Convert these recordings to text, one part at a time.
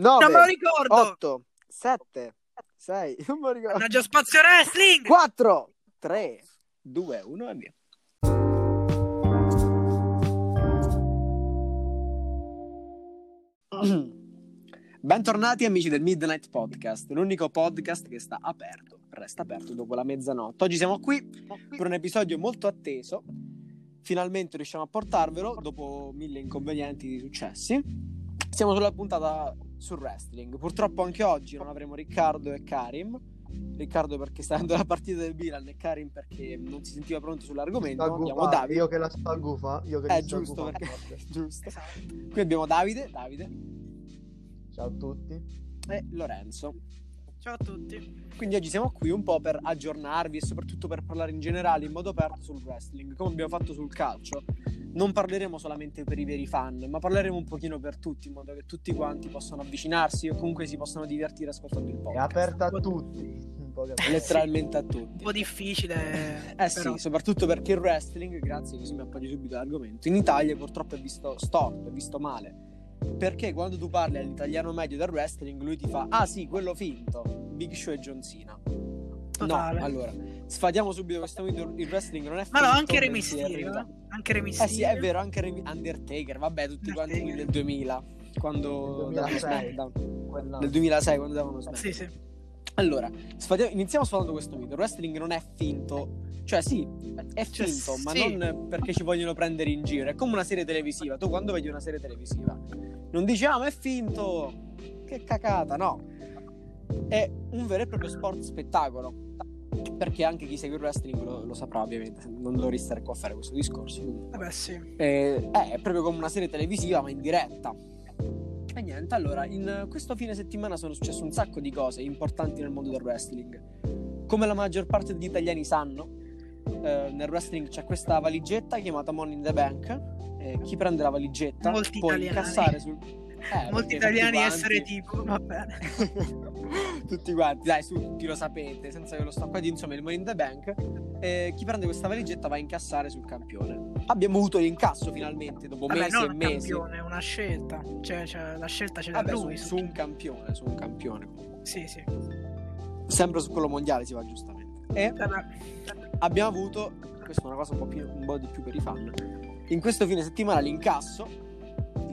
9, Non me lo ricordo. 8, 7, 6, non me lo ricordo. Mannaggia Spazio Wrestling. 4, 3, 2, 1 e via. Bentornati amici del Midnight Podcast, l'unico podcast che sta aperto, resta aperto dopo la mezzanotte. Oggi siamo qui per un episodio molto atteso. Finalmente riusciamo a portarvelo dopo mille inconvenienti successi. Siamo sulla puntata sul wrestling. Purtroppo anche oggi non avremo Riccardo e Karim. Riccardo perché sta andando la partita del Milan e Karim perché non si sentiva pronto sull'argomento. Abbiamo Davide. Io che la sto gufa. Io che Eh, giusto, perché... giusto. Qui abbiamo Davide, Davide Ciao a tutti. e Lorenzo. Ciao a tutti. Quindi oggi siamo qui un po' per aggiornarvi e soprattutto per parlare in generale in modo aperto sul wrestling, come abbiamo fatto sul calcio. Non parleremo solamente per i veri fan, ma parleremo un pochino per tutti, in modo che tutti quanti possano avvicinarsi o comunque si possano divertire ascoltando il È podcast. aperta a tutti. Letteralmente a Un tutti. po' difficile. Eh sì, però. soprattutto perché il wrestling, grazie così mi appoggi subito all'argomento, in Italia purtroppo è visto storto, è visto male. Perché quando tu parli all'italiano medio del wrestling, lui ti fa, ah sì, quello finto, Big Show e John Cena. Totale. No, allora, sfatiamo subito questo mito, il wrestling non è Ma no, finto, anche Re Mysterio. eh. Anche Re Eh Mysterio. sì, è vero, anche Re- Undertaker, vabbè, tutti quanti del 2000, quando Nel davano 2006. SmackDown. Quell'anno. Nel 2006 quando davano SmackDown. Sì, sì. Allora, sfatiamo- iniziamo sfatando questo mito. Il wrestling non è finto. Cioè, sì, è Cioè, finto, ma sì. non perché ci vogliono prendere in giro. È come una serie televisiva. Tu quando vedi una serie televisiva non dici, ah, ma è finto. Che cacata, no. È un vero e proprio sport spettacolo. Perché anche chi segue il wrestling lo, lo saprà, ovviamente. Non dovrei stare qua a fare questo discorso. comunque. Vabbè, sì. Eh, è proprio come una serie televisiva, ma in diretta. E niente, allora, in questo fine settimana sono successe un sacco di cose importanti nel mondo del wrestling. Come la maggior parte degli italiani sanno, eh, nel wrestling c'è questa valigetta chiamata Money in the Bank. e chi prende la valigetta Molti può italiani. incassare sul. Eh, Molti italiani tutti essere quanti- tipo. Va bene. tutti quanti, dai, su, tutti lo sapete, senza che lo sto qua di insomma il Money in the Bank. eh, chi prende questa valigetta va a incassare sul campione. Abbiamo avuto l'incasso finalmente dopo Vabbè, mesi non e un mesi. campione, è una scelta. Cioè, cioè, la scelta c'è da Vabbè, lui. su, su un campione, su un campione. Sì, sì. Sempre su quello mondiale si va giustamente. E abbiamo avuto, questa è una cosa un po', più- un po' di più per i fan, in questo fine settimana l'incasso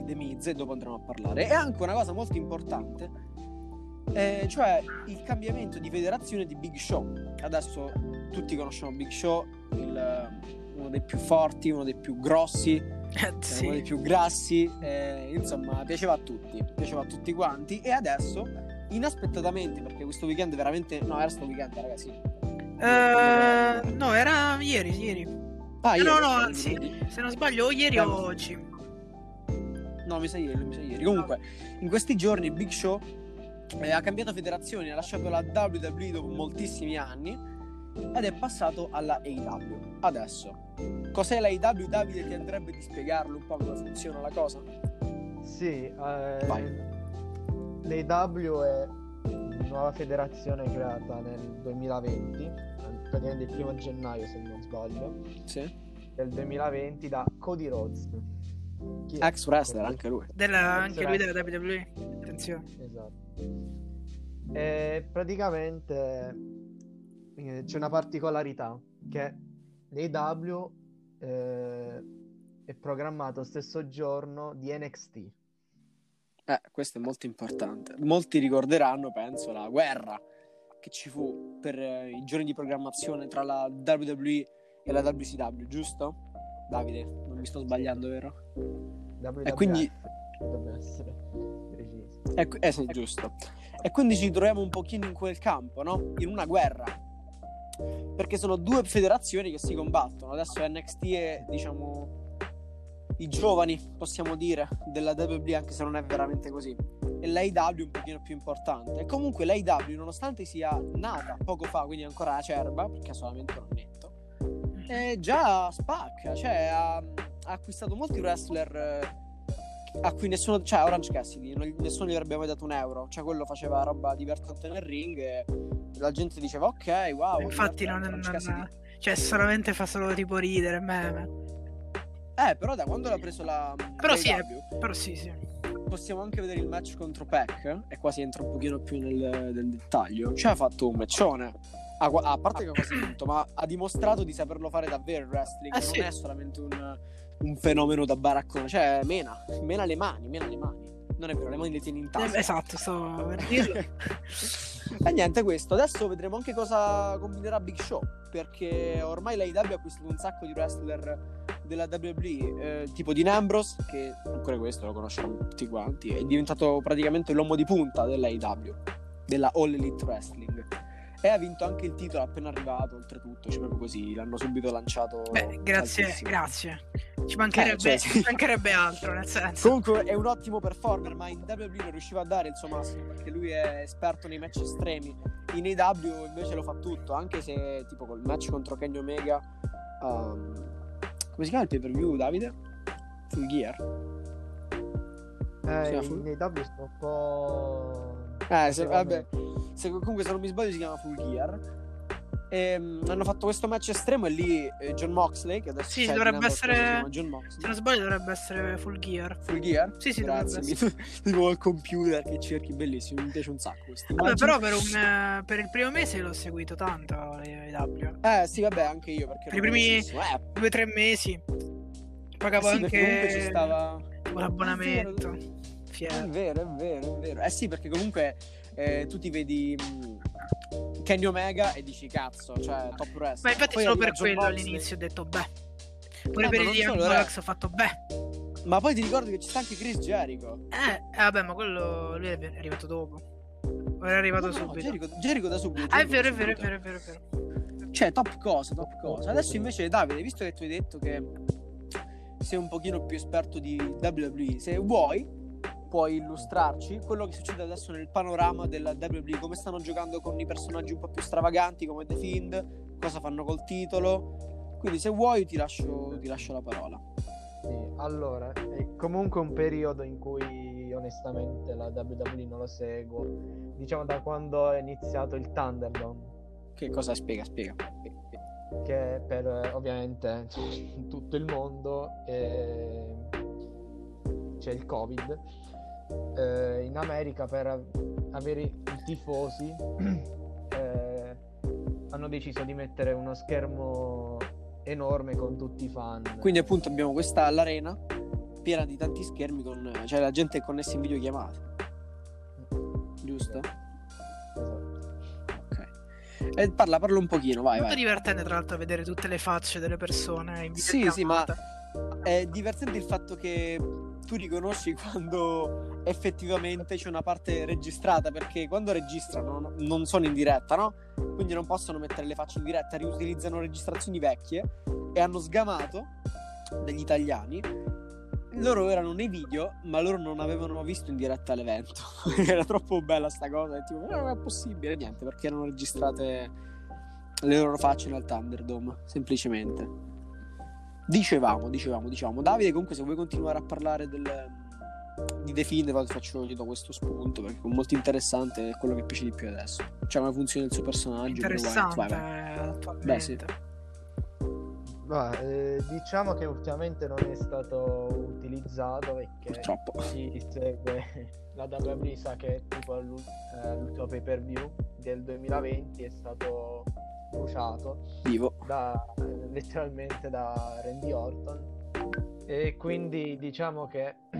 The Miz, e dopo andremo a parlare, e anche una cosa molto importante, eh, cioè il cambiamento di federazione di Big Show. Adesso tutti conosciamo Big Show, il- uno dei più forti, uno dei più grossi, Eh, è uno dei sì. più grassi, eh, insomma, piaceva a tutti, piaceva a tutti quanti. E adesso, inaspettatamente, perché questo weekend veramente. No, era sto weekend, ragazzi. Eh, no, era ieri, ieri. Ah, Eh, no, no, anzi, se non sbaglio, o ieri o oggi. No, mi sa ieri, mi sa ieri. Comunque, in questi giorni Big Show eh, ha cambiato federazione, ha lasciato la WWE dopo moltissimi anni ed è passato alla AEW. Adesso, cos'è la AEW? Davide ti andrebbe di spiegarlo un po' come funziona la cosa? Sì, eh, l'AW è una nuova federazione creata nel 2020, eh, praticamente il primo gennaio se non sbaglio, Sì. del 2020 da Cody Rhodes. Ex wrestler, anche lui. Della, anche lui della WWE. Attenzione. Esatto. E praticamente eh, c'è una particolarità che l'AW eh, è programmato lo stesso giorno di NXT. Eh, questo è molto importante. Molti ricorderanno, penso, la guerra che ci fu per eh, i giorni di programmazione tra la WWE e la WCW, giusto? Davide, mi sto sbagliando, vero? WWF, E quindi- preciso. Eh, sì, giusto. E quindi ci troviamo un pochino in quel campo, no? In una guerra. Perché sono due federazioni che si combattono. Adesso NXT è, diciamo, i giovani, possiamo dire, della WWE, anche se non è veramente così. E l'AEW un pochino più importante. E comunque l'AEW, nonostante sia nata poco fa, quindi ancora acerba, perché ha solamente un annetto, è già spacca. Cioè, ha, ha acquistato molti wrestler... eh, a cui nessuno, cioè Orange Cassidy, nessuno gli avrebbe mai dato un euro, cioè quello faceva roba divertente nel ring e la gente diceva ok, wow. Infatti, non, non- Cassidy. cioè, solamente fa solo tipo ridere, meme. Eh, però da quando l'ha preso la Però sì, l'AEW, Però sì, sì. possiamo anche vedere il match contro Peck, e qua si entra un pochino più nel, nel dettaglio, ci ha fatto un matchone. A, a parte che ha quasi vinto, ma ha dimostrato di saperlo fare davvero il wrestling, Eh non sì. è solamente un, un fenomeno da baraccone, cioè mena, mena le mani, mena le mani. Non è vero, le mani le tieni in tasca. Eh, esatto, sto per dirlo. e niente, questo. Adesso vedremo anche cosa combinerà Big Show. Perché ormai l'AEW ha acquistato un sacco di wrestler della WWE, eh, tipo Dean Ambrose, che ancora questo lo conosciamo tutti quanti, è diventato praticamente l'uomo di punta dell'AEW, della All Elite Wrestling. E ha vinto anche il titolo appena arrivato, oltretutto, cioè proprio così, l'hanno subito lanciato. Beh, grazie, altissimo. grazie. Ci mancherebbe, Eh, cioè, sì. ci mancherebbe altro, nel senso. Comunque è un ottimo performer, ma in WWE non riusciva a dare il suo massimo perché lui è esperto nei match estremi. In AW invece lo fa tutto, anche se tipo col match contro Kenny Omega. um, come si chiama il pay per view, Davide? Full Gear. Eh, in AW sto un po'... Eh, se, vabbè. Se- comunque, se non mi sbaglio, si chiama Full Gear. Ehm, hanno fatto questo match estremo e lì eh, John Moxley, che adesso Sì, dovrebbe essere-. Se non sbaglio dovrebbe essere full gear. Full Gear? Sì, sì, Grazie, tipo il computer che cerchi, bellissimo, mi piace un sacco questo. Vabbè, però per, un, eh, per il primo mese l'ho seguito tanto l'AEW. Eh sì, vabbè, anche io perché Per i primi-. Eh, Due o tre mesi. Pagavo sì, perché comunque ci anche stava l'abbonamento. È vero. È vero, è vero, è vero. Eh sì, perché comunque eh, tu ti vedi mh, Kenny Omega e dici cazzo, cioè top wrestler. Ma infatti Poi solo per quello Moxley. all'inizio ho detto beh. Pure Eh, per ma i non Young eh. Bucks ho fatto beh. Ma poi ti ricordi che ci sta anche Chris Jericho. Eh, eh, vabbè, ma quello lui è arrivato dopo. O era arrivato No, no, subito. Jericho, Jericho da subito. Ah, è vero, è vero, è vero, è vero, è vero. Cioè, top cosa, top cosa. Adesso invece, Davide, visto che tu hai detto che sei un pochino più esperto di WWE, se vuoi puoi illustrarci quello che succede adesso nel panorama della WWE, come stanno giocando con i personaggi un po' più stravaganti come The Fiend, cosa fanno col titolo. Quindi se vuoi ti lascio, ti lascio la parola. Sì, allora, è comunque un periodo in cui onestamente la WWE non lo seguo. Diciamo da quando è iniziato il Thunderdome, Che cosa spiega? Spiega. che per ovviamente in tutto il mondo eh, c'è il Covid. Eh, in America per av- avere i tifosi eh, hanno deciso di mettere uno schermo enorme con tutti i fan. Quindi appunto abbiamo questa all'arena piena di tanti schermi con cioè la gente è connessa in videochiamate, giusto? Esatto. Ok. E parla, parla un pochino, vai, Molto vai. divertente tra l'altro vedere tutte le facce delle persone in Sì, sì, ma- videochiamata. È divertente il fatto che tu riconosci quando effettivamente c'è una parte registrata, perché quando registrano non- sono in diretta, no? Quindi non possono mettere le facce in diretta, riutilizzano registrazioni vecchie e hanno sgamato degli italiani. Loro erano nei video, ma loro non avevano visto in diretta l'evento. Era troppo bella sta cosa. E tipo, "Ma non è possibile, niente, perché erano registrate le loro facce nel Thunderdome, semplicemente. Dicevamo, dicevamo, dicevamo. Davide, comunque, se vuoi continuare a parlare del, di The Fiend, vado- faccio io do questo spunto perché è molto interessante, è quello che piace di più adesso. Cioè, come funziona il suo personaggio. Interessante Vai, vai. attualmente. Beh, sì. Ma, eh, diciamo che ultimamente non è stato utilizzato perché Purtroppo. chi segue la WWE sa che tipo l'ul- eh, l'ultimo pay per view del 2020 è stato bruciato Vivo. da, eh, letteralmente da Randy Orton e quindi diciamo che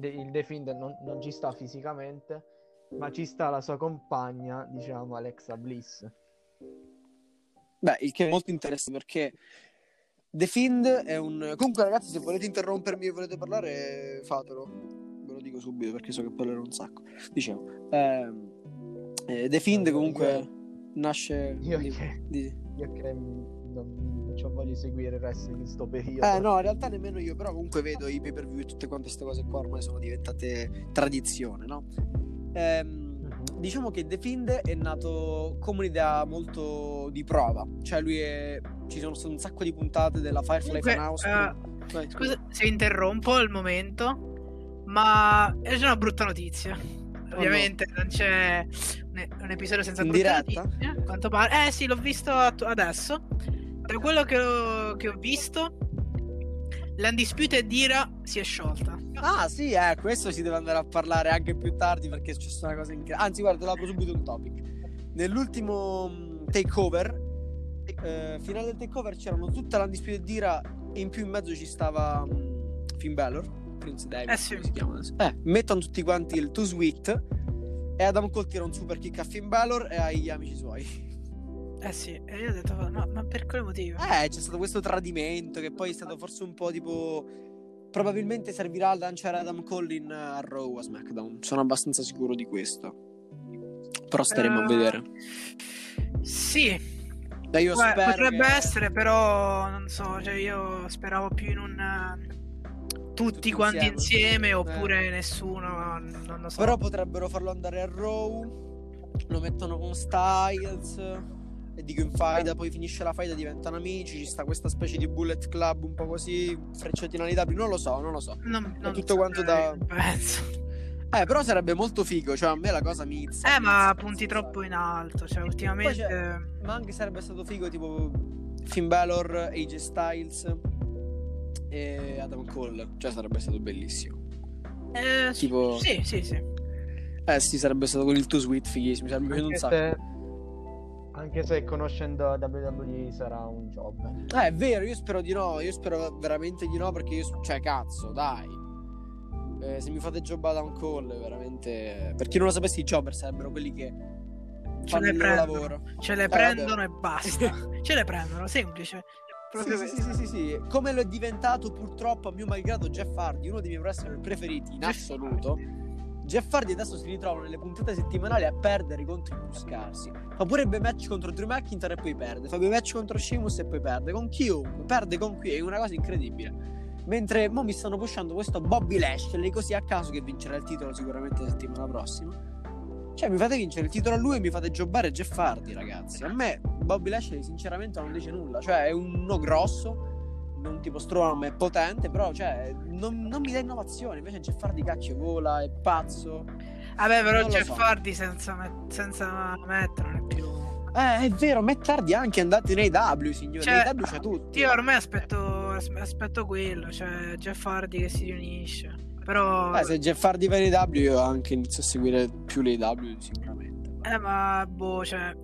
il The Fiend non, non ci sta fisicamente ma ci sta la sua compagna diciamo Alexa Bliss Beh, il che è molto interessante perché The Fiend è un. Comunque, ragazzi, se volete interrompermi e volete parlare, fatelo. Ve lo dico subito perché so che parlerò un sacco. Dicevo, ehm, eh, The Fiend comunque nasce. io di- che, di- io che non, non di seguire il wrestling in sto periodo Eh no, in realtà nemmeno io, però comunque vedo i pay per view e tutte quante queste cose qua ormai sono diventate tradizione, no? Ehm, Mhm. diciamo che The Fiend è nato come un'idea molto di prova, cioè lui è... ci sono state un sacco di puntate della Firefly Funhouse. eh, Vai, Scusa se interrompo al momento, ma è già una brutta notizia. Ovviamente non c'è un, un episodio senza In diretta? a Quanto pare. Eh sì, l'ho visto adesso. Da quello che ho, che ho visto, l'Undisputed Dira si è sciolta. Ah, sì, eh, questo si deve andare a parlare anche più tardi perché è successa una cosa incredibile. Anzi, guarda, apro subito un topic. Nell'ultimo mm, takeover, eh, finale del takeover, c'erano tutta l'Undisputed Dira e in più in mezzo ci stava um, Finn Balor, Prince David, Eh sì. come si chiama adesso. Eh, mettono tutti quanti il Too Sweet e Adam Cole tira un super kick a Finn Balor e agli amici suoi. Eh sì, e io ho detto, ma, ma per quale motivo? Eh, c'è stato questo tradimento che poi è stato forse un po' tipo. Probabilmente servirà a lanciare Adam Cole in, uh, a Raw a SmackDown. Sono abbastanza sicuro di questo. Però staremo a Eh, vedere. Sì, Dai, io Beh, spero. potrebbe che- essere, però non so, cioè io speravo più in un tutti, Tutti quanti insieme. insieme, Eh. oppure nessuno, non lo so. Però potrebbero farlo andare a Raw. Lo mettono con Styles. E dico in faida, poi finisce la faida, diventano amici. Ci sta questa specie di bullet club un po' così. Frecciatina di W. Non lo so, non lo so. non, non tutto quanto saprei, da- penso. Eh, però sarebbe molto figo. Cioè, a me la cosa mi izza. Eh, ma izza, punti izza. troppo in alto, cioè ultimamente Ma anche sarebbe stato figo tipo Finn Balor, AJ Styles e Adam Cole. Cioè sarebbe stato bellissimo. eh, tipo- Sì, sì, sì. Eh sì, sarebbe stato con il Too Sweet fighissimo. Mi sarebbe piaciuto un Anche sacco. se, anche se conoscendo WWE sarà un job. Eh, è vero, io spero di no. Io spero veramente di no perché io... Cioè, cazzo, dai. Eh, se mi fate job Adam Cole, veramente... Per chi non lo sapesse, i jobber sarebbero quelli che Ce fanno le il loro prendono. lavoro. Ce le Eh, prendono vabbè. e basta. Ce le prendono, semplice. Sì, Proprio sì, sì, sì, sì, sì. Come lo è diventato purtroppo a mio malgrado Jeff Hardy, uno dei miei wrestler preferiti in assoluto. Jeff Hardy adesso si ritrova nelle puntate settimanali a perdere contro i più scarsi. Fa pure bei match contro Drew McIntyre e poi perde. Fa bei match contro Sheamus e poi perde. Con chiunque, perde con qui, è una cosa incredibile. Mentre mo mi stanno pushando questo Bobby Lashley così a caso che vincerà il titolo sicuramente la settimana prossima. Cioè mi fate vincere il titolo a lui e mi fate jobbare Jeff Hardy ragazzi. A me Bobby Lashley sinceramente non dice nulla. Cioè è uno grosso, non tipo Strowman ma è potente, però cioè non, non mi dà innovazione. Invece Jeff Hardy cacchio vola, è pazzo. Vabbè, però Non Jeff so. Hardy senza, met- senza mettere non è più. Eh, è vero, Hardy è anche andato nei W, signore. Cioè, nei W c'è tutti. Io ormai aspetto, as- aspetto quello, cioè Jeff Hardy che si riunisce. Però, Eh, se Jeff Hardy va nei W, io anche inizio a seguire più le W sicuramente. eh, ma boh, cioè,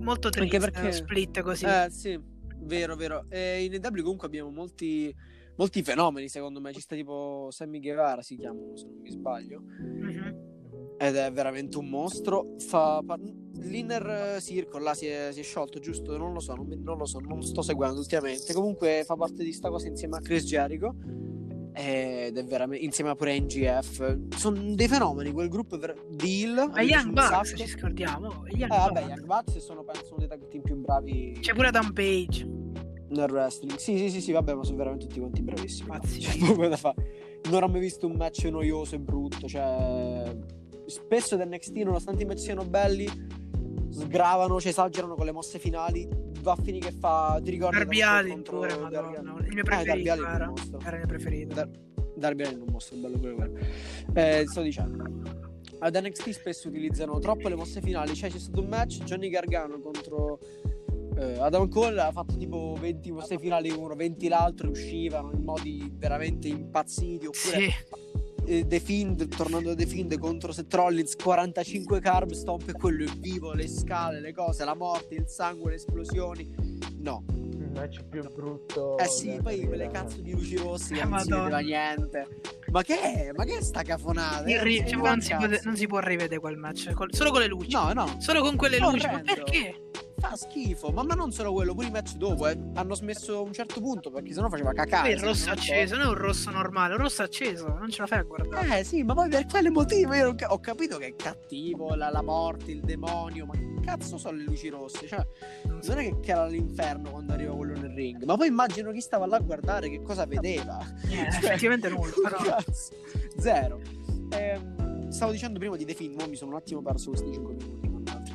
molto triste Anche perché- lo split così. Eh, sì, vero, vero. E in EW comunque abbiamo molti, molti fenomeni, secondo me. Ci sta tipo Sammy Guevara, si chiama, se non mi sbaglio. Mhm. Ed è veramente un mostro. Fa par- L'inner Circle là si è, si è sciolto, giusto? Non lo so, non, non lo so, non sto seguendo ultimamente. Comunque fa parte di sta cosa insieme a Chris Jericho. Ed è veramente insieme a pure NGF. Sono dei fenomeni. Quel gruppo ver- Deal. Ma Young un Bucks ci scordiamo. i Eh, Young vabbè. Young Bucks sono penso uno dei tag team più bravi C'è pure Dan Page. nel wrestling. Sì, sì, sì, sì, vabbè, ma sono veramente tutti quanti bravissimi. no? Fare. Non ho mai visto un match noioso e brutto. Cioè, spesso da NXT, nonostante i match siano belli, sgravano, cioè esagerano con le mosse finali. Va a finire che fa. Ti ricordi Darby Allin pure, madonna. Il mio Eh, Darby preferito un era. Era il mio preferito. Dar- Darby Allin è un mostro, bello pure quello. Eh, sto dicendo. Ad NXT spesso utilizzano troppo le mosse finali. Cioè, c'è stato un match Johnny Gargano contro eh, Adam Cole. Ha fatto tipo 20 mosse finali uno, 20 l'altro. e Uscivano in modi veramente impazziti. Oppure Sì. Eh, The Fiend, tornando a The Fiend contro Seth Rollins, 45 carb stomp e quello è vivo. Le scale, le cose, la morte, il sangue, le esplosioni. No, Il match più brutto. eh sì, poi quelle cazzo di luci rosse Eh, che non si vedeva niente. Ma che è? Ma che è sta cafonata? Eh, ri- non si non, si può, non si può rivedere quel match. col- solo con le luci. No, no, Solo con quelle luci. Ma Orrendo. perché? Fa schifo. Ma, ma non solo quello, pure i match dopo, eh. Hanno smesso a un certo punto perché sennò faceva cacare. Poi il rosso non so. acceso, non è un rosso normale, un rosso acceso, non ce la fai a guardare. Eh sì, ma poi per quale motivo? Io ho capito che è cattivo, la, la morte, il demonio, ma che cazzo sono le luci rosse? Cioè, Non è che, era l'inferno quando arriva quello nel ring, ma poi immagino chi stava là a guardare che cosa vedeva. Eh, Cioè, effettivamente nulla, però. cazzo, Zero. Ehm, stavo dicendo prima di The mo mi sono un attimo perso questi 5 minuti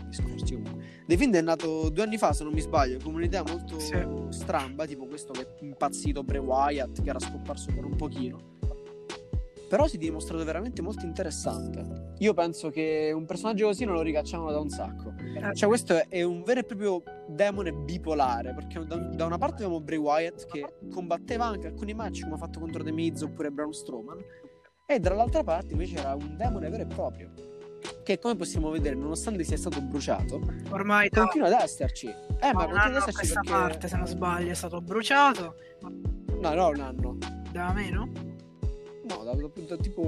discorsi. Comunque. The Fiend è nato due anni fa, se non mi sbaglio, con un'idea molto Sì. stramba, tipo questo che è impazzito Bray Wyatt, che era scomparso per un pochino. però si è dimostrato veramente molto interessante. Io penso che un personaggio così non lo ricacciavano da un sacco. Cioè, questo è un vero e proprio demone bipolare. Perché da, da una parte abbiamo Bray Wyatt che combatteva anche alcuni match come ha fatto contro The Miz oppure Braun Strowman. E dall'altra parte invece era un demone vero e proprio. Che come possiamo vedere, nonostante sia stato bruciato, Ormai da, continua ad esserci. Eh, ma un continua ad esserci questa perché. parte, se non sbaglio, è stato bruciato. No, no, un anno. Da meno? No, da, da- da tipo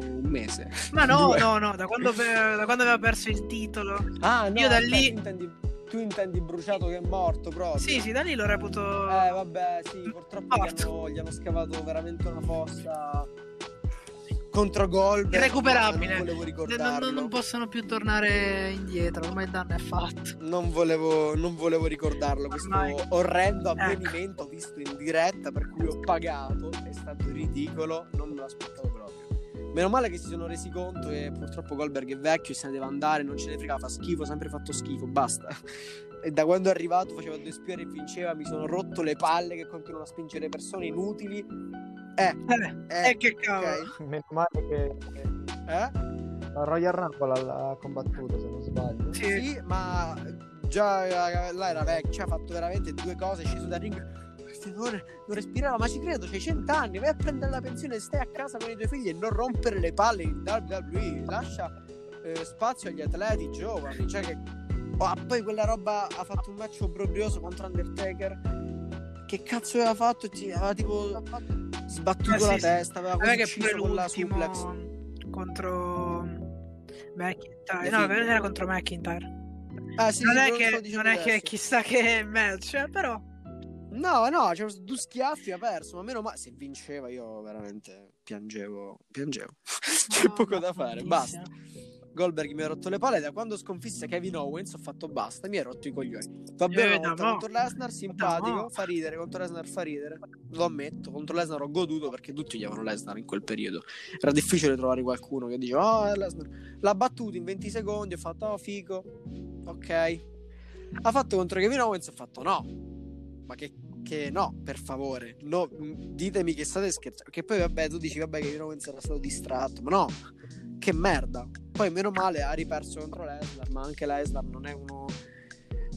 un mese. Ma no, no, no, da quando, da quando aveva perso il titolo. Ah, no, Io da lì- Tu intendi, tu intendi bruciato che è morto proprio. Sì, sì, da lì lo reputo. Eh, vabbè, sì, purtroppo gli hanno, gli hanno scavato veramente una fossa contro Goldberg. Irrecuperabile. Non Non, non- non possono più tornare indietro, ormai il danno è fatto. Non volevo, non volevo ricordarlo, questo Ormai. orrendo Ecco. avvenimento visto in diretta per cui ho pagato, è stato ridicolo, non me l'aspettavo proprio. Meno male che si sono resi conto che purtroppo Goldberg è vecchio e se ne deve andare, non ce ne frega, fa schifo, sempre fatto schifo, basta. E da quando è arrivato faceva due spiere e vinceva, mi sono rotto le palle che continuano a spingere persone inutili. Eh, Eh, eh, eh, che cavolo. ok. Meno male che Eh? Royal Rumble l'ha combattuto, se non sbaglio. Sì. Sì, ma già eh, là era vecchio, cioè, ha fatto veramente due cose, è sceso dal ring. Non, non respirava, ma ci credo, c'hai cent'anni, vai a prendere la pensione, stai a casa con i tuoi figli e non rompere le palle in WWE, lascia eh, spazio agli atleti giovani, cioè che... Oh, ah, poi quella roba ha fatto un match obbrobrioso contro Undertaker, che cazzo aveva fatto? Aveva tipo sbattuto Eh, la sì. testa, aveva pure ucciso con la suplex. contro McIntyre. Le No, era contro McIntyre. Ah, sì, non sì, è, che, non è che chissà che match, eh, però. No, no, c'erano due schiaffi ha perso, ma meno male se vinceva io veramente piangevo, piangevo. C'è poco da fare, basta. Goldberg mi ha rotto le palle da quando sconfisse Kevin Owens ho fatto basta, mi ha rotto i coglioni. Va bene, Eh, no. contro Lesnar simpatico, No. fa ridere, contro Lesnar fa ridere. Lo ammetto, contro Lesnar ho goduto perché tutti gli avevano Lesnar in quel periodo. Era difficile trovare qualcuno che diceva "Oh, Lesnar". L'ha battuto in 20 secondi, ho fatto "Oh, figo". Ok. Ha fatto contro Kevin Owens ho fatto "No". Ma che che no, per favore, no, ditemi che state scherzando. Che poi, vabbè, tu dici, vabbè, che Kevin Owens era stato distratto, ma no, che merda. Poi, meno male, ha riperso contro Lesnar, ma anche Lesnar non è uno.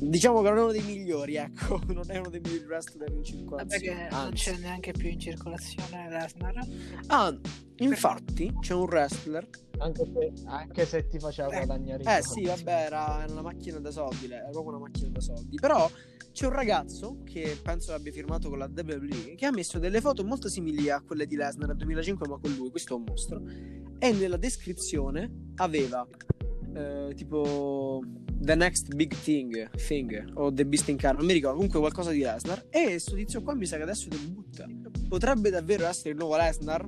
Diciamo che non è uno dei migliori, ecco, non è uno dei migliori wrestler in Vabbè circolazione. che non anzi. c'è neanche più in circolazione Lesnar. Ah, infatti, c'è un wrestler. Anche se, anche se ti faceva Eh, guadagnare i Eh sì, vabbè, era una macchina da soldi, era proprio una macchina da soldi. Però c'è un ragazzo che penso abbia firmato con la WWE che ha messo delle foto molto simili a quelle di Lesnar nel 2005, ma con lui, questo è un mostro. E nella descrizione aveva eh, tipo The Next Big Thing, thing o The Beast in Car, non mi ricordo, comunque qualcosa di Lesnar. E questo tizio qua mi sa che adesso debutta. Potrebbe davvero essere il nuovo Lesnar?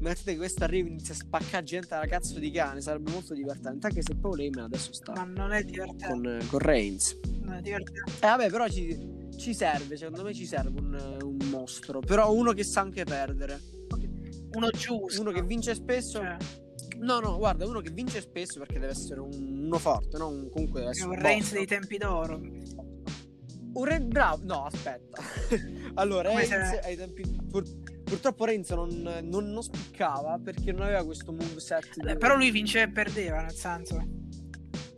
Mettete che questo arrivi e inizia a spaccare gente alla cazzo di cane, sarebbe molto divertente. Anche se Paul Heyman adesso sta Ma non è divertente. con, eh, con Reigns. Non è divertente. Eh vabbè, però ci, ci serve, secondo me ci serve un, un mostro. Però uno che sa anche perdere. Uno giusto. Uno che vince spesso. Cioè, No, no, guarda, uno che vince spesso perché deve essere un- uno forte, no? Un, comunque deve essere un un Reigns mostro. dei tempi d'oro. Un Re bravo. No, aspetta. allora, Come Reigns se- ai tempi. pur- Purtroppo Reigns non, non, non spiccava perché non aveva questo moveset. Eh, di- però lui vinceva e perdeva, nel senso.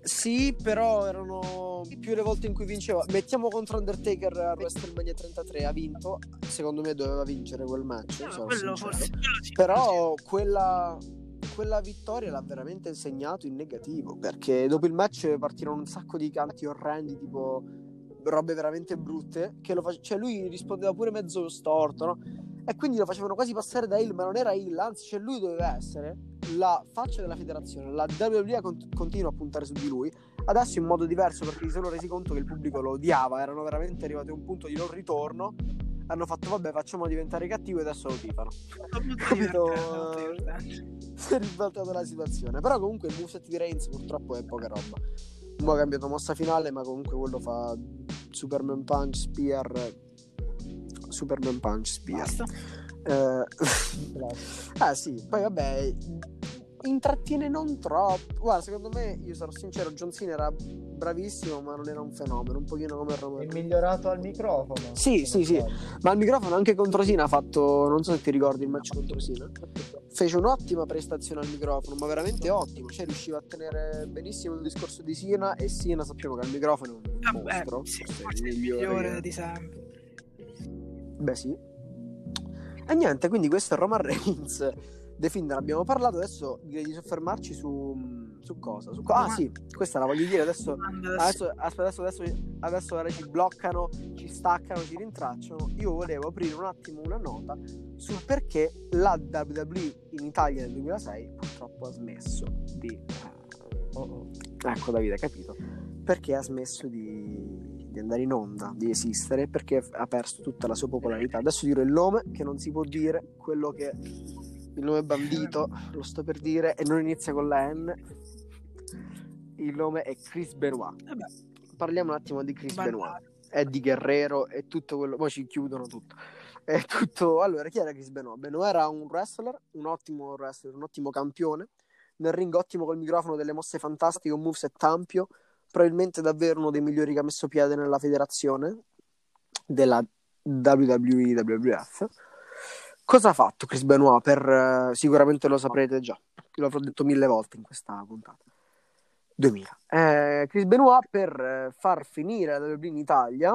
Sì, però erano più le volte in cui vinceva. Mettiamo contro Undertaker a WrestleMania 33, ha vinto. Secondo me doveva vincere quel match. No, quello sincero. forse. quello sì, Però quella, quella vittoria l'ha veramente insegnato in negativo. Perché dopo il match partirono un sacco di canti orrendi, tipo robe veramente brutte. Che face- cioè lui rispondeva pure mezzo storto, no? E quindi lo facevano quasi passare da Hill, ma non era Hill, anzi, cioè lui doveva essere la faccia della federazione. La WWE con- continua a puntare su di lui. Adesso in modo diverso perché si sono resi conto che il pubblico lo odiava, erano veramente arrivati a un punto di non ritorno. Hanno fatto vabbè, facciamo diventare cattivo e adesso lo tifano. Capito? si è ribaltata la situazione. Però comunque il moveset di Reigns purtroppo è poca roba. Mo' ha cambiato mossa finale, ma comunque quello fa Superman Punch, Spear. Superman Punch, Spear. Eh, ah sì, poi vabbè, intrattiene non troppo. Guarda, secondo me, io sarò sincero, John Cena era bravissimo, ma non era un fenomeno, un pochino come Roman È migliorato al microfono. Sì, sì, sì. Ma al microfono anche contro Sina ha fatto, non so se ti ricordi il match contro Sina, fece un'ottima prestazione al microfono, ma veramente ottima, cioè riusciva a tenere benissimo il discorso di Sina e Sina sappiamo che al microfono è un Vabbè, mostro, sì, forse il il migliore migliore che- di sempre. Beh sì. E niente, quindi questo è Roman Reigns. The Fiend ne abbiamo parlato, adesso direi di soffermarci su, su cosa? Su co- ah sì, questa la voglio dire adesso. Adesso- Adesso, aspetta, adesso, adesso, adesso ora ci bloccano, ci staccano, ci rintracciano. Io volevo aprire un attimo una nota sul perché la WWE in Italia nel 2006 purtroppo ha smesso di... eh, Oh, oh. Ecco Davide, hai capito? Perché ha smesso di, di andare in onda, di esistere, perché ha perso tutta la sua popolarità. Adesso dirò il nome che non si può dire, quello che il nome bandito, lo sto per dire, e non inizia con la N. Il nome è Chris Benoit. Vabbè, Parliamo un attimo di Chris banale. Benoit. È di Guerrero e tutto quello. Poi ci chiudono tutto. È tutto. Allora, chi era Chris Benoit? Benoit era un wrestler, un ottimo wrestler, un ottimo campione. Nel ring ottimo col microfono, delle mosse fantastiche, un moveset ampio. Probabilmente davvero uno dei migliori che ha messo piede nella federazione della WWE WWF. Cosa ha fatto Chris Benoit? Per, eh, sicuramente lo saprete già, l'avrò detto mille volte in questa puntata. 2000. Eh, Chris Benoit per eh, far finire la WWE in Italia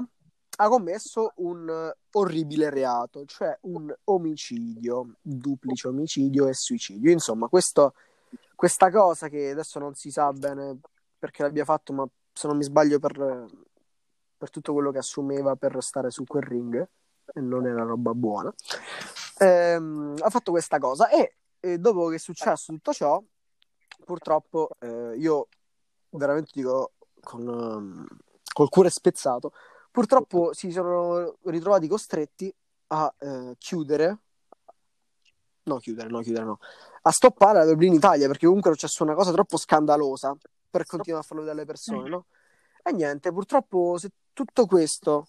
ha commesso un eh, orribile reato, cioè un omicidio, duplice omicidio e suicidio. Insomma, questo, questa cosa che adesso non si sa bene perché l'abbia fatto, ma se non mi sbaglio per, per tutto quello che assumeva per stare su quel ring, e non era roba buona, ehm, ha fatto questa cosa e, e dopo che è successo tutto ciò, purtroppo eh, io veramente dico con, ehm, col cuore spezzato, purtroppo si sono ritrovati costretti a eh, chiudere, no chiudere, no chiudere no, a stoppare la WWE in Italia perché comunque era successa una cosa troppo scandalosa per continuare a farlo vedere alle persone, no? E niente, purtroppo se tutto questo,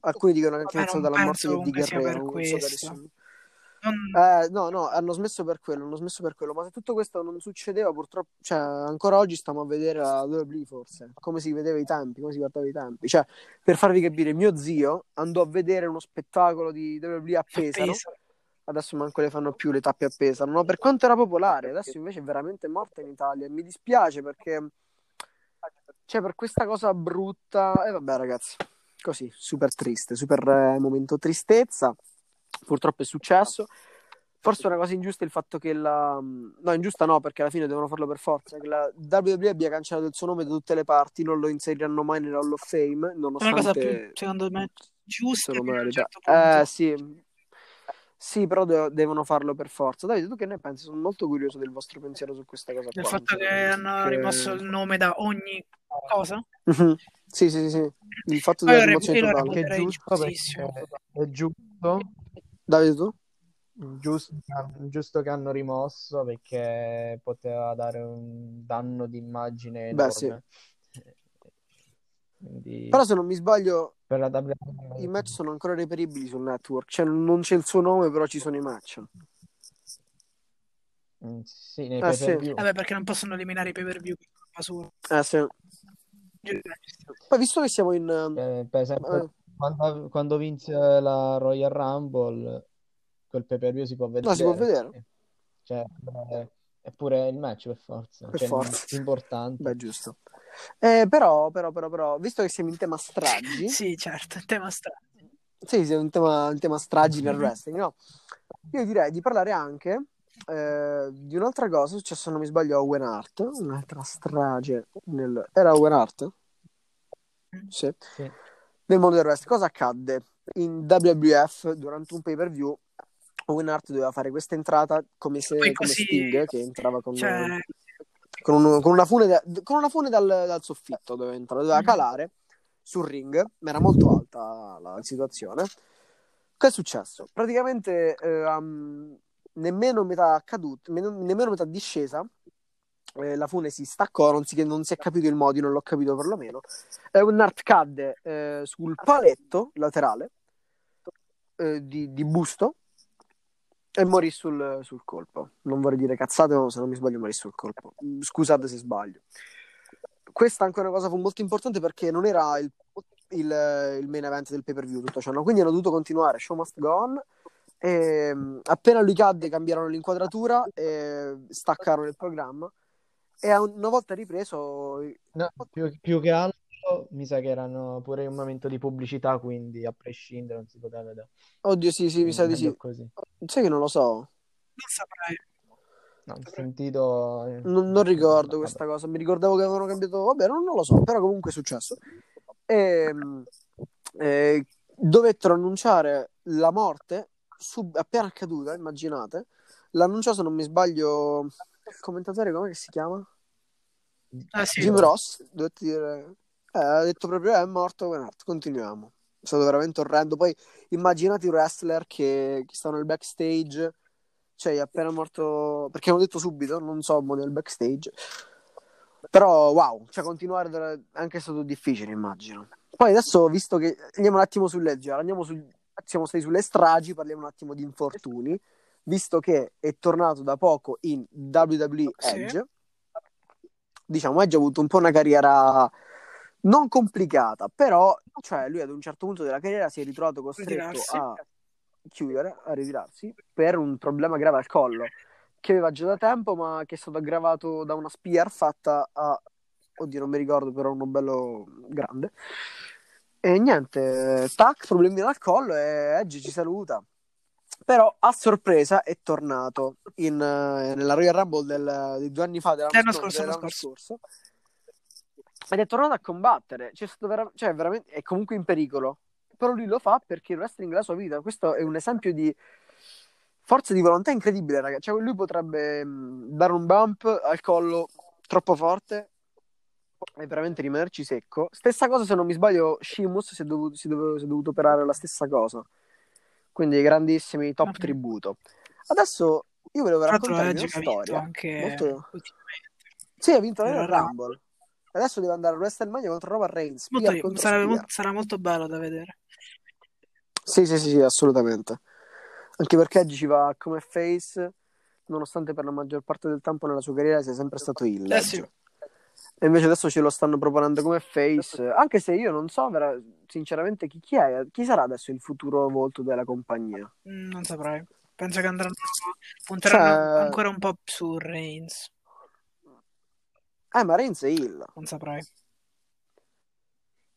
alcuni dicono che è iniziato dalla morte di Guerrero, non so Non- eh, no, no, hanno smesso per quello, hanno smesso per quello, ma se tutto questo non succedeva, purtroppo, cioè, ancora oggi stiamo a vedere la WWE forse, come si vedeva i tempi, come si guardava i tempi. Cioè, per farvi capire, mio zio andò a vedere uno spettacolo di WWE a Pesaro, Pesa. adesso manco le fanno più le tappe a Pesaro, no? Per quanto era popolare, adesso invece è veramente morta in Italia mi dispiace perché, cioè, per questa cosa brutta, e vabbè ragazzi, così, super triste, super eh, momento tristezza, purtroppo è successo. Forse una cosa ingiusta è il fatto che la... No, ingiusta no, perché alla fine devono farlo per forza, che la WWE abbia cancellato il suo nome da tutte le parti, non lo inseriranno mai nella Hall of Fame, È una cosa più, nonostante... secondo me, giusta un verità. certo. Eh sì, sì, però de- devono farlo per forza. Davide, tu che ne pensi? Sono molto curioso del vostro pensiero su questa cosa Del fatto che hanno Che- rimosso il nome da ogni cosa. Mhm. Sì, sì, sì, sì. Il fatto Poi della rimozione totale. Che è giusto è giusto, Davide, tu? giusto, giusto che hanno rimosso perché poteva dare un danno di immagine Beh, enorme. Quindi Però se non mi sbaglio, per la WWE i match sono ancora reperibili sul network. Cioè, non c'è il suo nome, però ci sono i match. Mm, sì, nei Ah, sì. Vabbè, perché non possono eliminare i pay per view. Su... Eh sì. Poi visto che siamo in... Eh, per esempio, eh, quando, quando vinse la Royal Rumble, quel pay-per-view si può vedere. No, si può vedere. Cioè, eh, è pure il match per forza. Per Cioè, forza. è importante. Beh, giusto. Eh, però, però, però, però, visto che siamo in tema stragi, Sì, certo, tema strano. Sì, sì, è un tema, un tema stragi nel wrestling, no? Io direi di parlare anche eh, di un'altra cosa, è successo, se non mi sbaglio, a Owen Hart, un'altra strage nel... Era Owen Hart? Sì. Sì. Nel mondo del wrestling. Cosa accadde? In WWF, durante un pay-per-view, Owen Hart doveva fare questa entrata come, se, come così- Sting, che entrava con... Cioè, con, un- con una fune, da- con una fune dal, dal soffitto dove entrare, doveva Mhm. calare sul ring, ma era molto alta la situazione. Che è successo? Praticamente eh, um, nemmeno metà caduta, nemmeno metà discesa, eh, la fune si staccò, non si, non si è capito il modo, non l'ho capito perlomeno. Eh, un Hart cadde eh, sul paletto laterale eh, di, di busto E morì sul, sul colpo. Non vorrei dire cazzate, ma se non mi sbaglio morì sul colpo. Scusate se sbaglio. Questa anche una cosa fu molto importante perché non era il, il, il main event del pay per view tutto ciò, no? quindi hanno dovuto continuare. Show must go on. E, appena lui cadde, cambiarono l'inquadratura e staccarono il programma. E una volta ripreso, no, più, più che altro mi sa che erano pure un momento di pubblicità, quindi a prescindere non si poteva vedere. Oddio, sì, sì, mi sa di sì. Così. Sai che non lo so. Non saprei. No, ho sentito... Eh, non, non ricordo questa cosa, mi ricordavo che avevano cambiato... Vabbè, non, non lo so, però comunque è successo. E, ehm, e eh, dovettero annunciare la morte sub... appena accaduta, immaginate. L'annunciò, se non mi sbaglio, commentatore come si chiama? Ah, sì, Jim Ross, dovete dire eh, ha detto proprio eh, è morto Wenhart, continuiamo. È stato veramente orrendo. Poi immaginate i wrestler che, che stanno nel backstage, cioè è appena morto, perché hanno detto subito, non so, nel backstage. Però wow, cioè continuare è anche stato difficile, immagino. Poi adesso, visto che andiamo un attimo sul leggero, andiamo sul, siamo stati sulle stragi, parliamo un attimo di infortuni, visto che è tornato da poco in WWE Edge. Sì. Diciamo, Edge ha avuto un po' una carriera non complicata, però cioè, lui ad un certo punto della carriera si è ritrovato costretto ritirarsi. a chiudere, a ritirarsi per un problema grave al collo che aveva già da tempo, ma che è stato aggravato da una spear fatta a oddio, non mi ricordo, però uno bello grande. E niente, tac, problemi al collo e Edge ci saluta. Però a sorpresa è tornato in, nella Royal Rumble del, di due anni fa dell'anno, scorso, dell'anno scorso, scorso ed è tornato a combattere. Cioè, è, vera- cioè, veramente, è comunque in pericolo. Però lui lo fa perché il wrestling è la sua vita. Questo è un esempio di forza di volontà incredibile, ragazzi. Cioè, lui potrebbe mh, dare un bump al collo troppo forte e veramente rimanerci secco. Stessa cosa, se non mi sbaglio, Shimus si è dovuto, si dove, si è dovuto operare la stessa cosa. Quindi grandissimi top okay. tributo. Adesso io volevo raccontare una storia. Anche molto... Sì, ha vinto la Rumble. Adesso deve andare a WrestleMania contro Roman Reigns. Molto, sarà, molto, sarà, molto bello da vedere. Sì, sì, sì, sì, assolutamente. Anche perché oggi ci va come face, nonostante per la maggior parte del tempo nella sua carriera sia sempre stato il eh, sì. E invece adesso ce lo stanno proponendo come face, anche se io non so vera, sinceramente chi, chi, è, chi sarà adesso il futuro volto della compagnia. Mm, non saprei. Penso che andranno punteranno cioè... ancora un po' su Reigns. Eh, ma Reigns è Hill. Non saprei.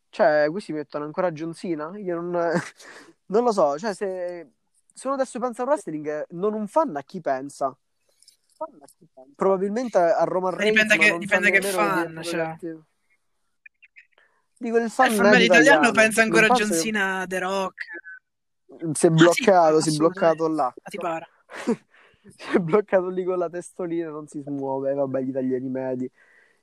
Cioè, qui si mettono ancora John Cena? Io non, non lo so. Cioè, se, se uno adesso pensa al wrestling, non un fan a chi pensa? Probabilmente a Reigns. Dipende che, dipende che fan. Cioè. Dico il fan, il fan italiano pensa ancora a John Cena, The Rock. Si è bloccato, ah, sì, si è bloccato là. Ma ti pare? si è bloccato lì con la testolina, non si smuove. Vabbè, gli italiani medi.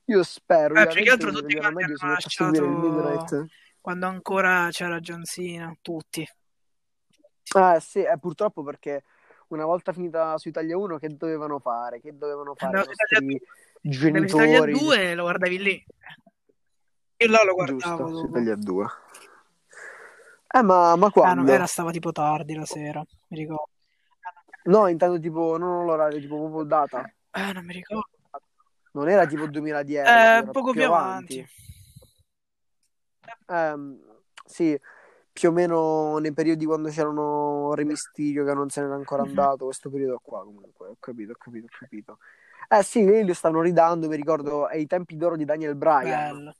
Io spero. Eh, più che altro tutti quanti hanno lasciato quando ancora c'era John Cena, tutti. Ah, sì, eh, purtroppo perché una volta finita su Italia 1 che dovevano fare? Che dovevano fare i nostri genitori? Italia 2 lo guardavi lì. Io là lo guardavo. Giusto, su Italia 2. Eh, ma, ma quando? Ah, no, era stava tipo tardi la sera, mi ricordo. No, intanto tipo, non l'orario, tipo proprio data. Eh, non mi ricordo. Non era tipo 2010, eh, poco più avanti. avanti. Eh, sì, più o meno nei periodi quando c'erano Re Mysterio che non se n'era ancora mhm. andato, questo periodo qua comunque, ho capito, ho capito, ho capito. Eh sì, lì lo stanno ridando, mi ricordo, ai tempi d'oro di Daniel Bryan. Bello.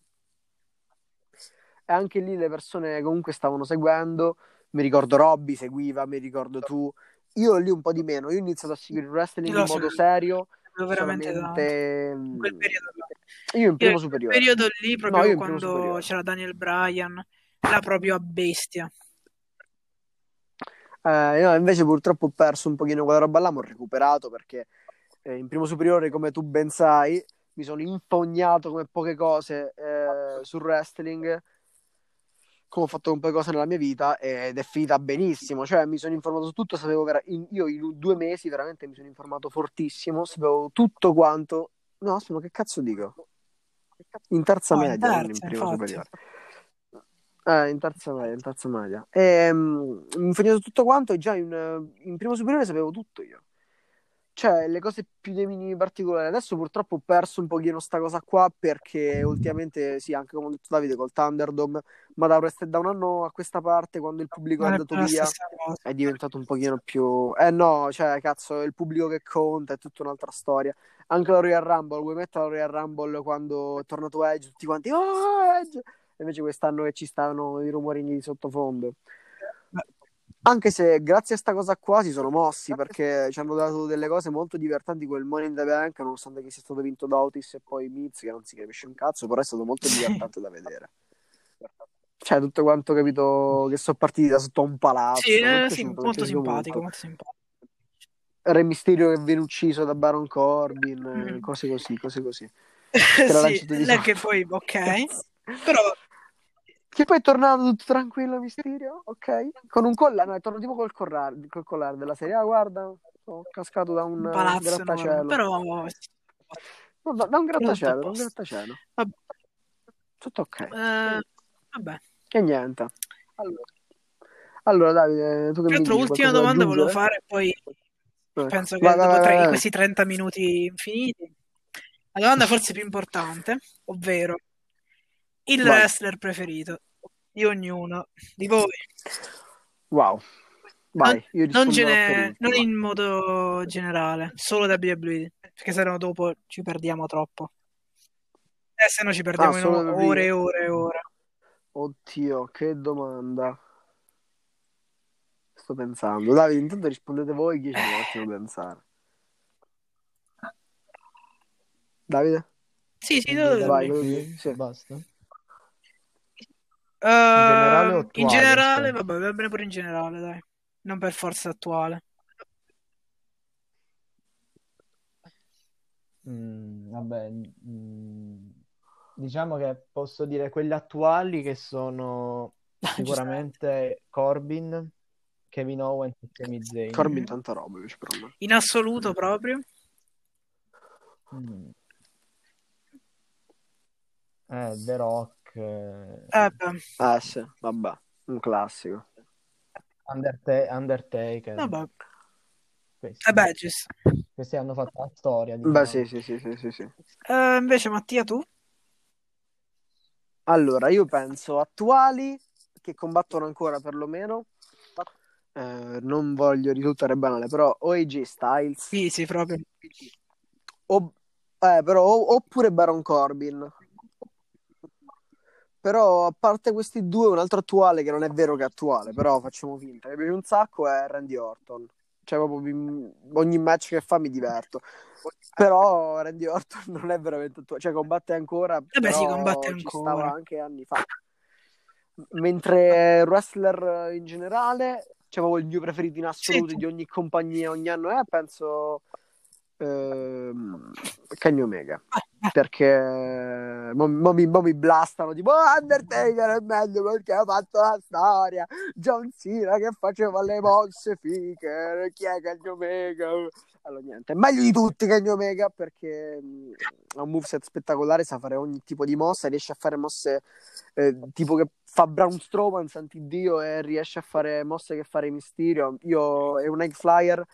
E anche lì le persone comunque stavano seguendo, mi ricordo Robby seguiva, mi ricordo tu. Io lì un po' di meno, io ho iniziato a seguire il wrestling in modo serio veramente solamente... In quel periodo là. Io in primo superiore. In quel periodo lì, proprio no, quando c'era Daniel Bryan, era proprio a bestia. Eh, no, invece purtroppo ho perso un pochino quella roba là, ma ho recuperato perché eh, in primo superiore, come tu ben sai, mi sono infognato come poche cose eh, sul wrestling come ho fatto un po' di cose nella mia vita ed è finita benissimo. Cioè, mi sono informato su tutto. Sapevo vera- in, io in due mesi veramente mi sono informato fortissimo. Sapevo tutto quanto. No, aspetta, che cazzo dico? In terza oh, media, in, terza, in prima superiore. Eh, in terza media, in terza media. E, um, finito tutto quanto, già in, in primo superiore sapevo tutto io. Cioè, le cose più dei minimi particolari. Adesso purtroppo ho perso un pochino sta cosa qua perché ultimamente, sì, anche come ha detto Davide col Thunderdome, ma da, da un anno a questa parte, quando il pubblico è andato via, è diventato un pochino più... Eh no, cioè, cazzo, è il pubblico che conta, è tutta un'altra storia. Anche la Royal Rumble, vuoi mettere la Royal Rumble quando è tornato Edge, tutti quanti, oh, Edge! Invece quest'anno che ci stanno i rumorini di sottofondo. Anche se grazie a sta cosa qua si sono mossi perché ci hanno dato delle cose molto divertenti quel Money in the Bank, nonostante che sia stato vinto da Otis e poi Miz, che non si capisce un cazzo, però è stato molto Sì. divertente da vedere. Cioè, tutto quanto capito che sono partiti da sotto un palazzo. Sì, eh, sì, mi è molto piaciuto simpatico, molto. molto simpatico. Re Mysterio che viene ucciso da Baron Corbin, Mm. cose così, cose così. Sì, che poi, ok, però Che poi è tornato tutto tranquillo Mysterio, ok? Con un collare, no, è tornato tipo col collare, col collare della serie. Ah, guarda, sono cascato da un un eh, palazzo grattacielo. però No, da, da un grattacielo, da un grattacielo. Vabbè, Tutto ok. eh, vabbè. E niente. Allora, allora Davide, tu che Tra l'altro, ultima domanda volevo fare, poi Eh, penso che vai, dopo vai, tre- vai. questi 30 minuti infiniti, la domanda forse più importante, ovvero il Vai. wrestler preferito di ognuno di voi. Wow. Non, Vai, io non, risponderò gene- non in modo generale, solo WWE, perché sennò dopo ci perdiamo troppo. E se no ci Ah, perdiamo in solo o- ore e ore e ore. Oddio, che domanda. Sto pensando. Davide, intanto rispondete voi che ci attimo pensare. Davide? Sì, sì, dove- Vai, sì. basta. Eh, generale o in generale, vabbè, va bene pure in generale, dai. Non per forza attuale. Mm, vabbè, mm, diciamo che posso dire quelli attuali che sono sicuramente Corbin, Kevin Owens e Sami Zayn. Corbin tanta roba invece per me. In assoluto proprio. Mm. Eh, The Rock, eh, Eh, beh, Ah sì, vabbè, un classico. Underta- Undertaker, vabbè. questi, Eh beh, sta. questi hanno fatto la storia, Beh diciamo. sì, sì, sì, sì, sì, sì. Eh, invece Mattia, tu? Allora, io penso attuali che combattono ancora perlomeno. Eh, non voglio risultare banale, però o AJ Styles Sì, sì, proprio. o, eh, però, o- oppure Baron Corbin. Però a parte questi due, un altro attuale che non è vero che è attuale, però facciamo finta. Mi piace un sacco è Randy Orton. Cioè, proprio mi- ogni match che fa mi diverto. Però Randy Orton non è veramente attuale, cioè combatte ancora, Eh beh, sì, però combatte ci ancora. stava anche anni fa. Mentre wrestler in generale, cioè proprio il mio preferito in assoluto Sì. di ogni compagnia ogni anno è, penso ehm, Kenny Omega. Eh, Perché mo, mo mi, mo mi blastano tipo "Oh, Undertaker è meglio perché ha fatto la storia John Cena che faceva le mosse fiche chi è Kenny Omega? Allora niente, meglio di tutti Kenny Omega perché mh, ha un moveset spettacolare sa fare ogni tipo di mossa riesce a fare mosse eh, tipo che fa Braun Strowman santi Dio e riesce a fare mosse che fa Rey Mysterio. Io è un egg flyer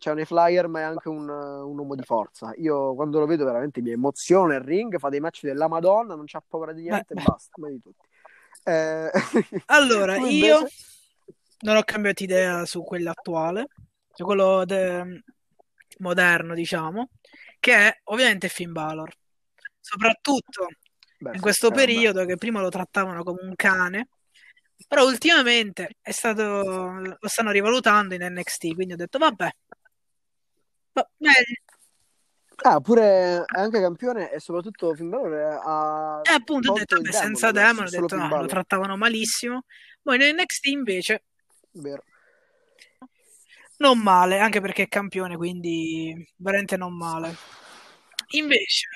c'è un flyer ma è anche un, un uomo di forza io quando lo vedo veramente mi emoziona il ring fa dei match della Madonna non c'ha paura di niente Beh. e basta mai di tutti Eh, Allora, tu io invece? non ho cambiato idea su quello attuale, su quello de- moderno, diciamo, che è ovviamente Finn Balor. Soprattutto Beh, in questo periodo che prima lo trattavano come un cane, però ultimamente è stato, lo stanno rivalutando in NXT, quindi ho detto vabbè, va- meglio. ah pure è anche campione e soprattutto Finn Balor ha E appunto ho detto vabbè, demon senza Demon, ho detto no, lo trattavano malissimo, poi in NXT invece vero non male, anche perché è campione, quindi veramente non male. Invece,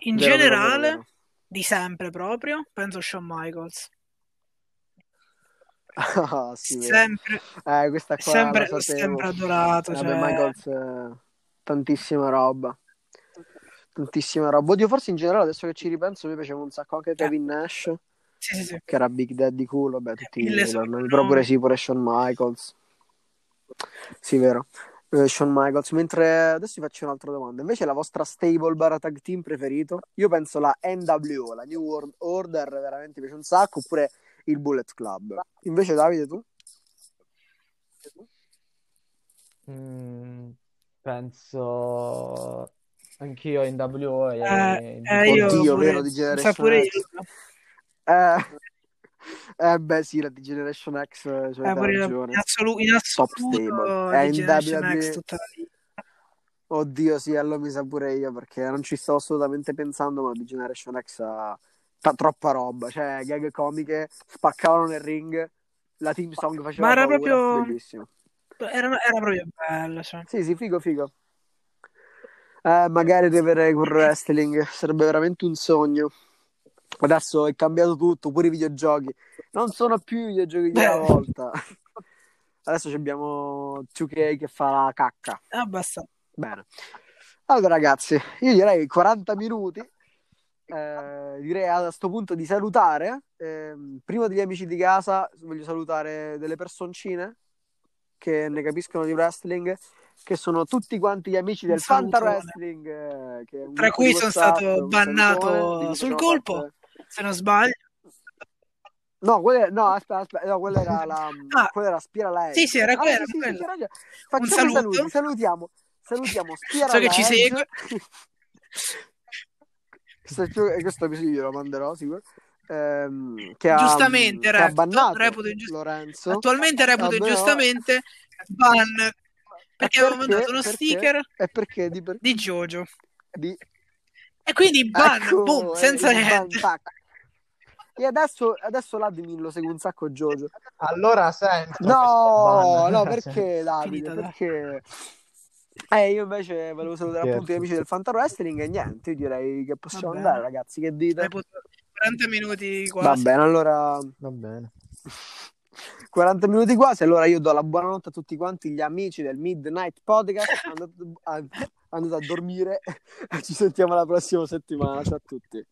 in Vero, vero, vero, generale, vero. di sempre proprio, penso Shawn Michaels. Ah, sì. Sempre, Eh, questa qua sempre, sempre adorato. Vabbè, cioè- Michaels, eh, tantissima roba. Tantissima roba. Oddio, forse in generale, adesso che ci ripenso, mi piaceva un sacco anche Kevin Nash. Sì, sì, sì. che era Big Daddy Cool, vabbè, tutti Il- lo hanno- però pure sì, pure Shawn Michaels. Sì, vero. Eh, Shawn Michaels, mentre adesso vi faccio un'altra domanda. Invece la vostra stable barra tag team preferito? Io penso la NWO, la New World Order, veramente mi piace un sacco, oppure il Bullet Club. Invece Davide, tu? Mm, penso anch'io in WO e Eh, in eh, io Oddio, pure- vero, di Generation pure X. io. Eh, eh, beh, sì, la di Generation X, cioè, Eh, pure io. ragione. in, assolu- in Top assoluto stable. Eh, in WWE X tutta. Oddio, sì, allora mi sa pure io perché non ci stavo assolutamente pensando, ma di Generation X ha ta- troppa roba, cioè gag comiche, spaccavano nel ring, la team song faceva Ma era paura, proprio- bellissimo. Era, era proprio bello. Cioè. Sì, sì, figo, figo. Eh, magari rivedere con wrestling sarebbe veramente un sogno. Adesso è cambiato tutto, pure i videogiochi. Non sono più i videogiochi di una volta. Adesso ci abbiamo 2K che fa la cacca. Abbastanza. Bene. Allora, ragazzi, io direi 40 minuti. Eh, direi a questo punto di salutare. Ehm, prima degli amici di casa, voglio salutare delle personcine che ne capiscono di wrestling, che sono tutti quanti gli amici Un del Fanta. Wrestling. eh, un Tra cui sono WhatsApp, stato un bannato sul colpo. parte- Se non sbaglio. No, quella, no, aspetta, aspetta, no, quella era la, Ah. quella era Spira Live. Sì, sì, era Ah, quella, sì, sì, quella. ragione. Facciamo i saluto. saluti, salutiamo, salutiamo Spira So che ci segue. questo, questo episodio lo manderò sicuro. Ehm, che ha, Giustamente, che ha reputo- bannato reputo ingiust- Lorenzo. Attualmente reputo Vabbè, no. ingiustamente ban perché avevo Perché? mandato uno Perché? sticker E perché di, per- di Jojo. di... E quindi ban, Ecco, boom, eh, senza ban, niente. tac. E adesso, adesso l'admin lo segue un sacco Jojo. Allora sento No, ban. no, perché Davide? Finita, dai. Perché... Eh, io invece volevo salutare Scherzo. appunto gli amici del Fanta Wrestling e niente, io direi che possiamo Va andare ragazzi, che dite? Reputo 40 minuti Va quasi. bene, allora Va bene. 40 minuti quasi, allora io do la buonanotte a tutti quanti gli amici del Midnight Podcast, andate, andate a dormire e ci sentiamo la prossima settimana, ciao a tutti.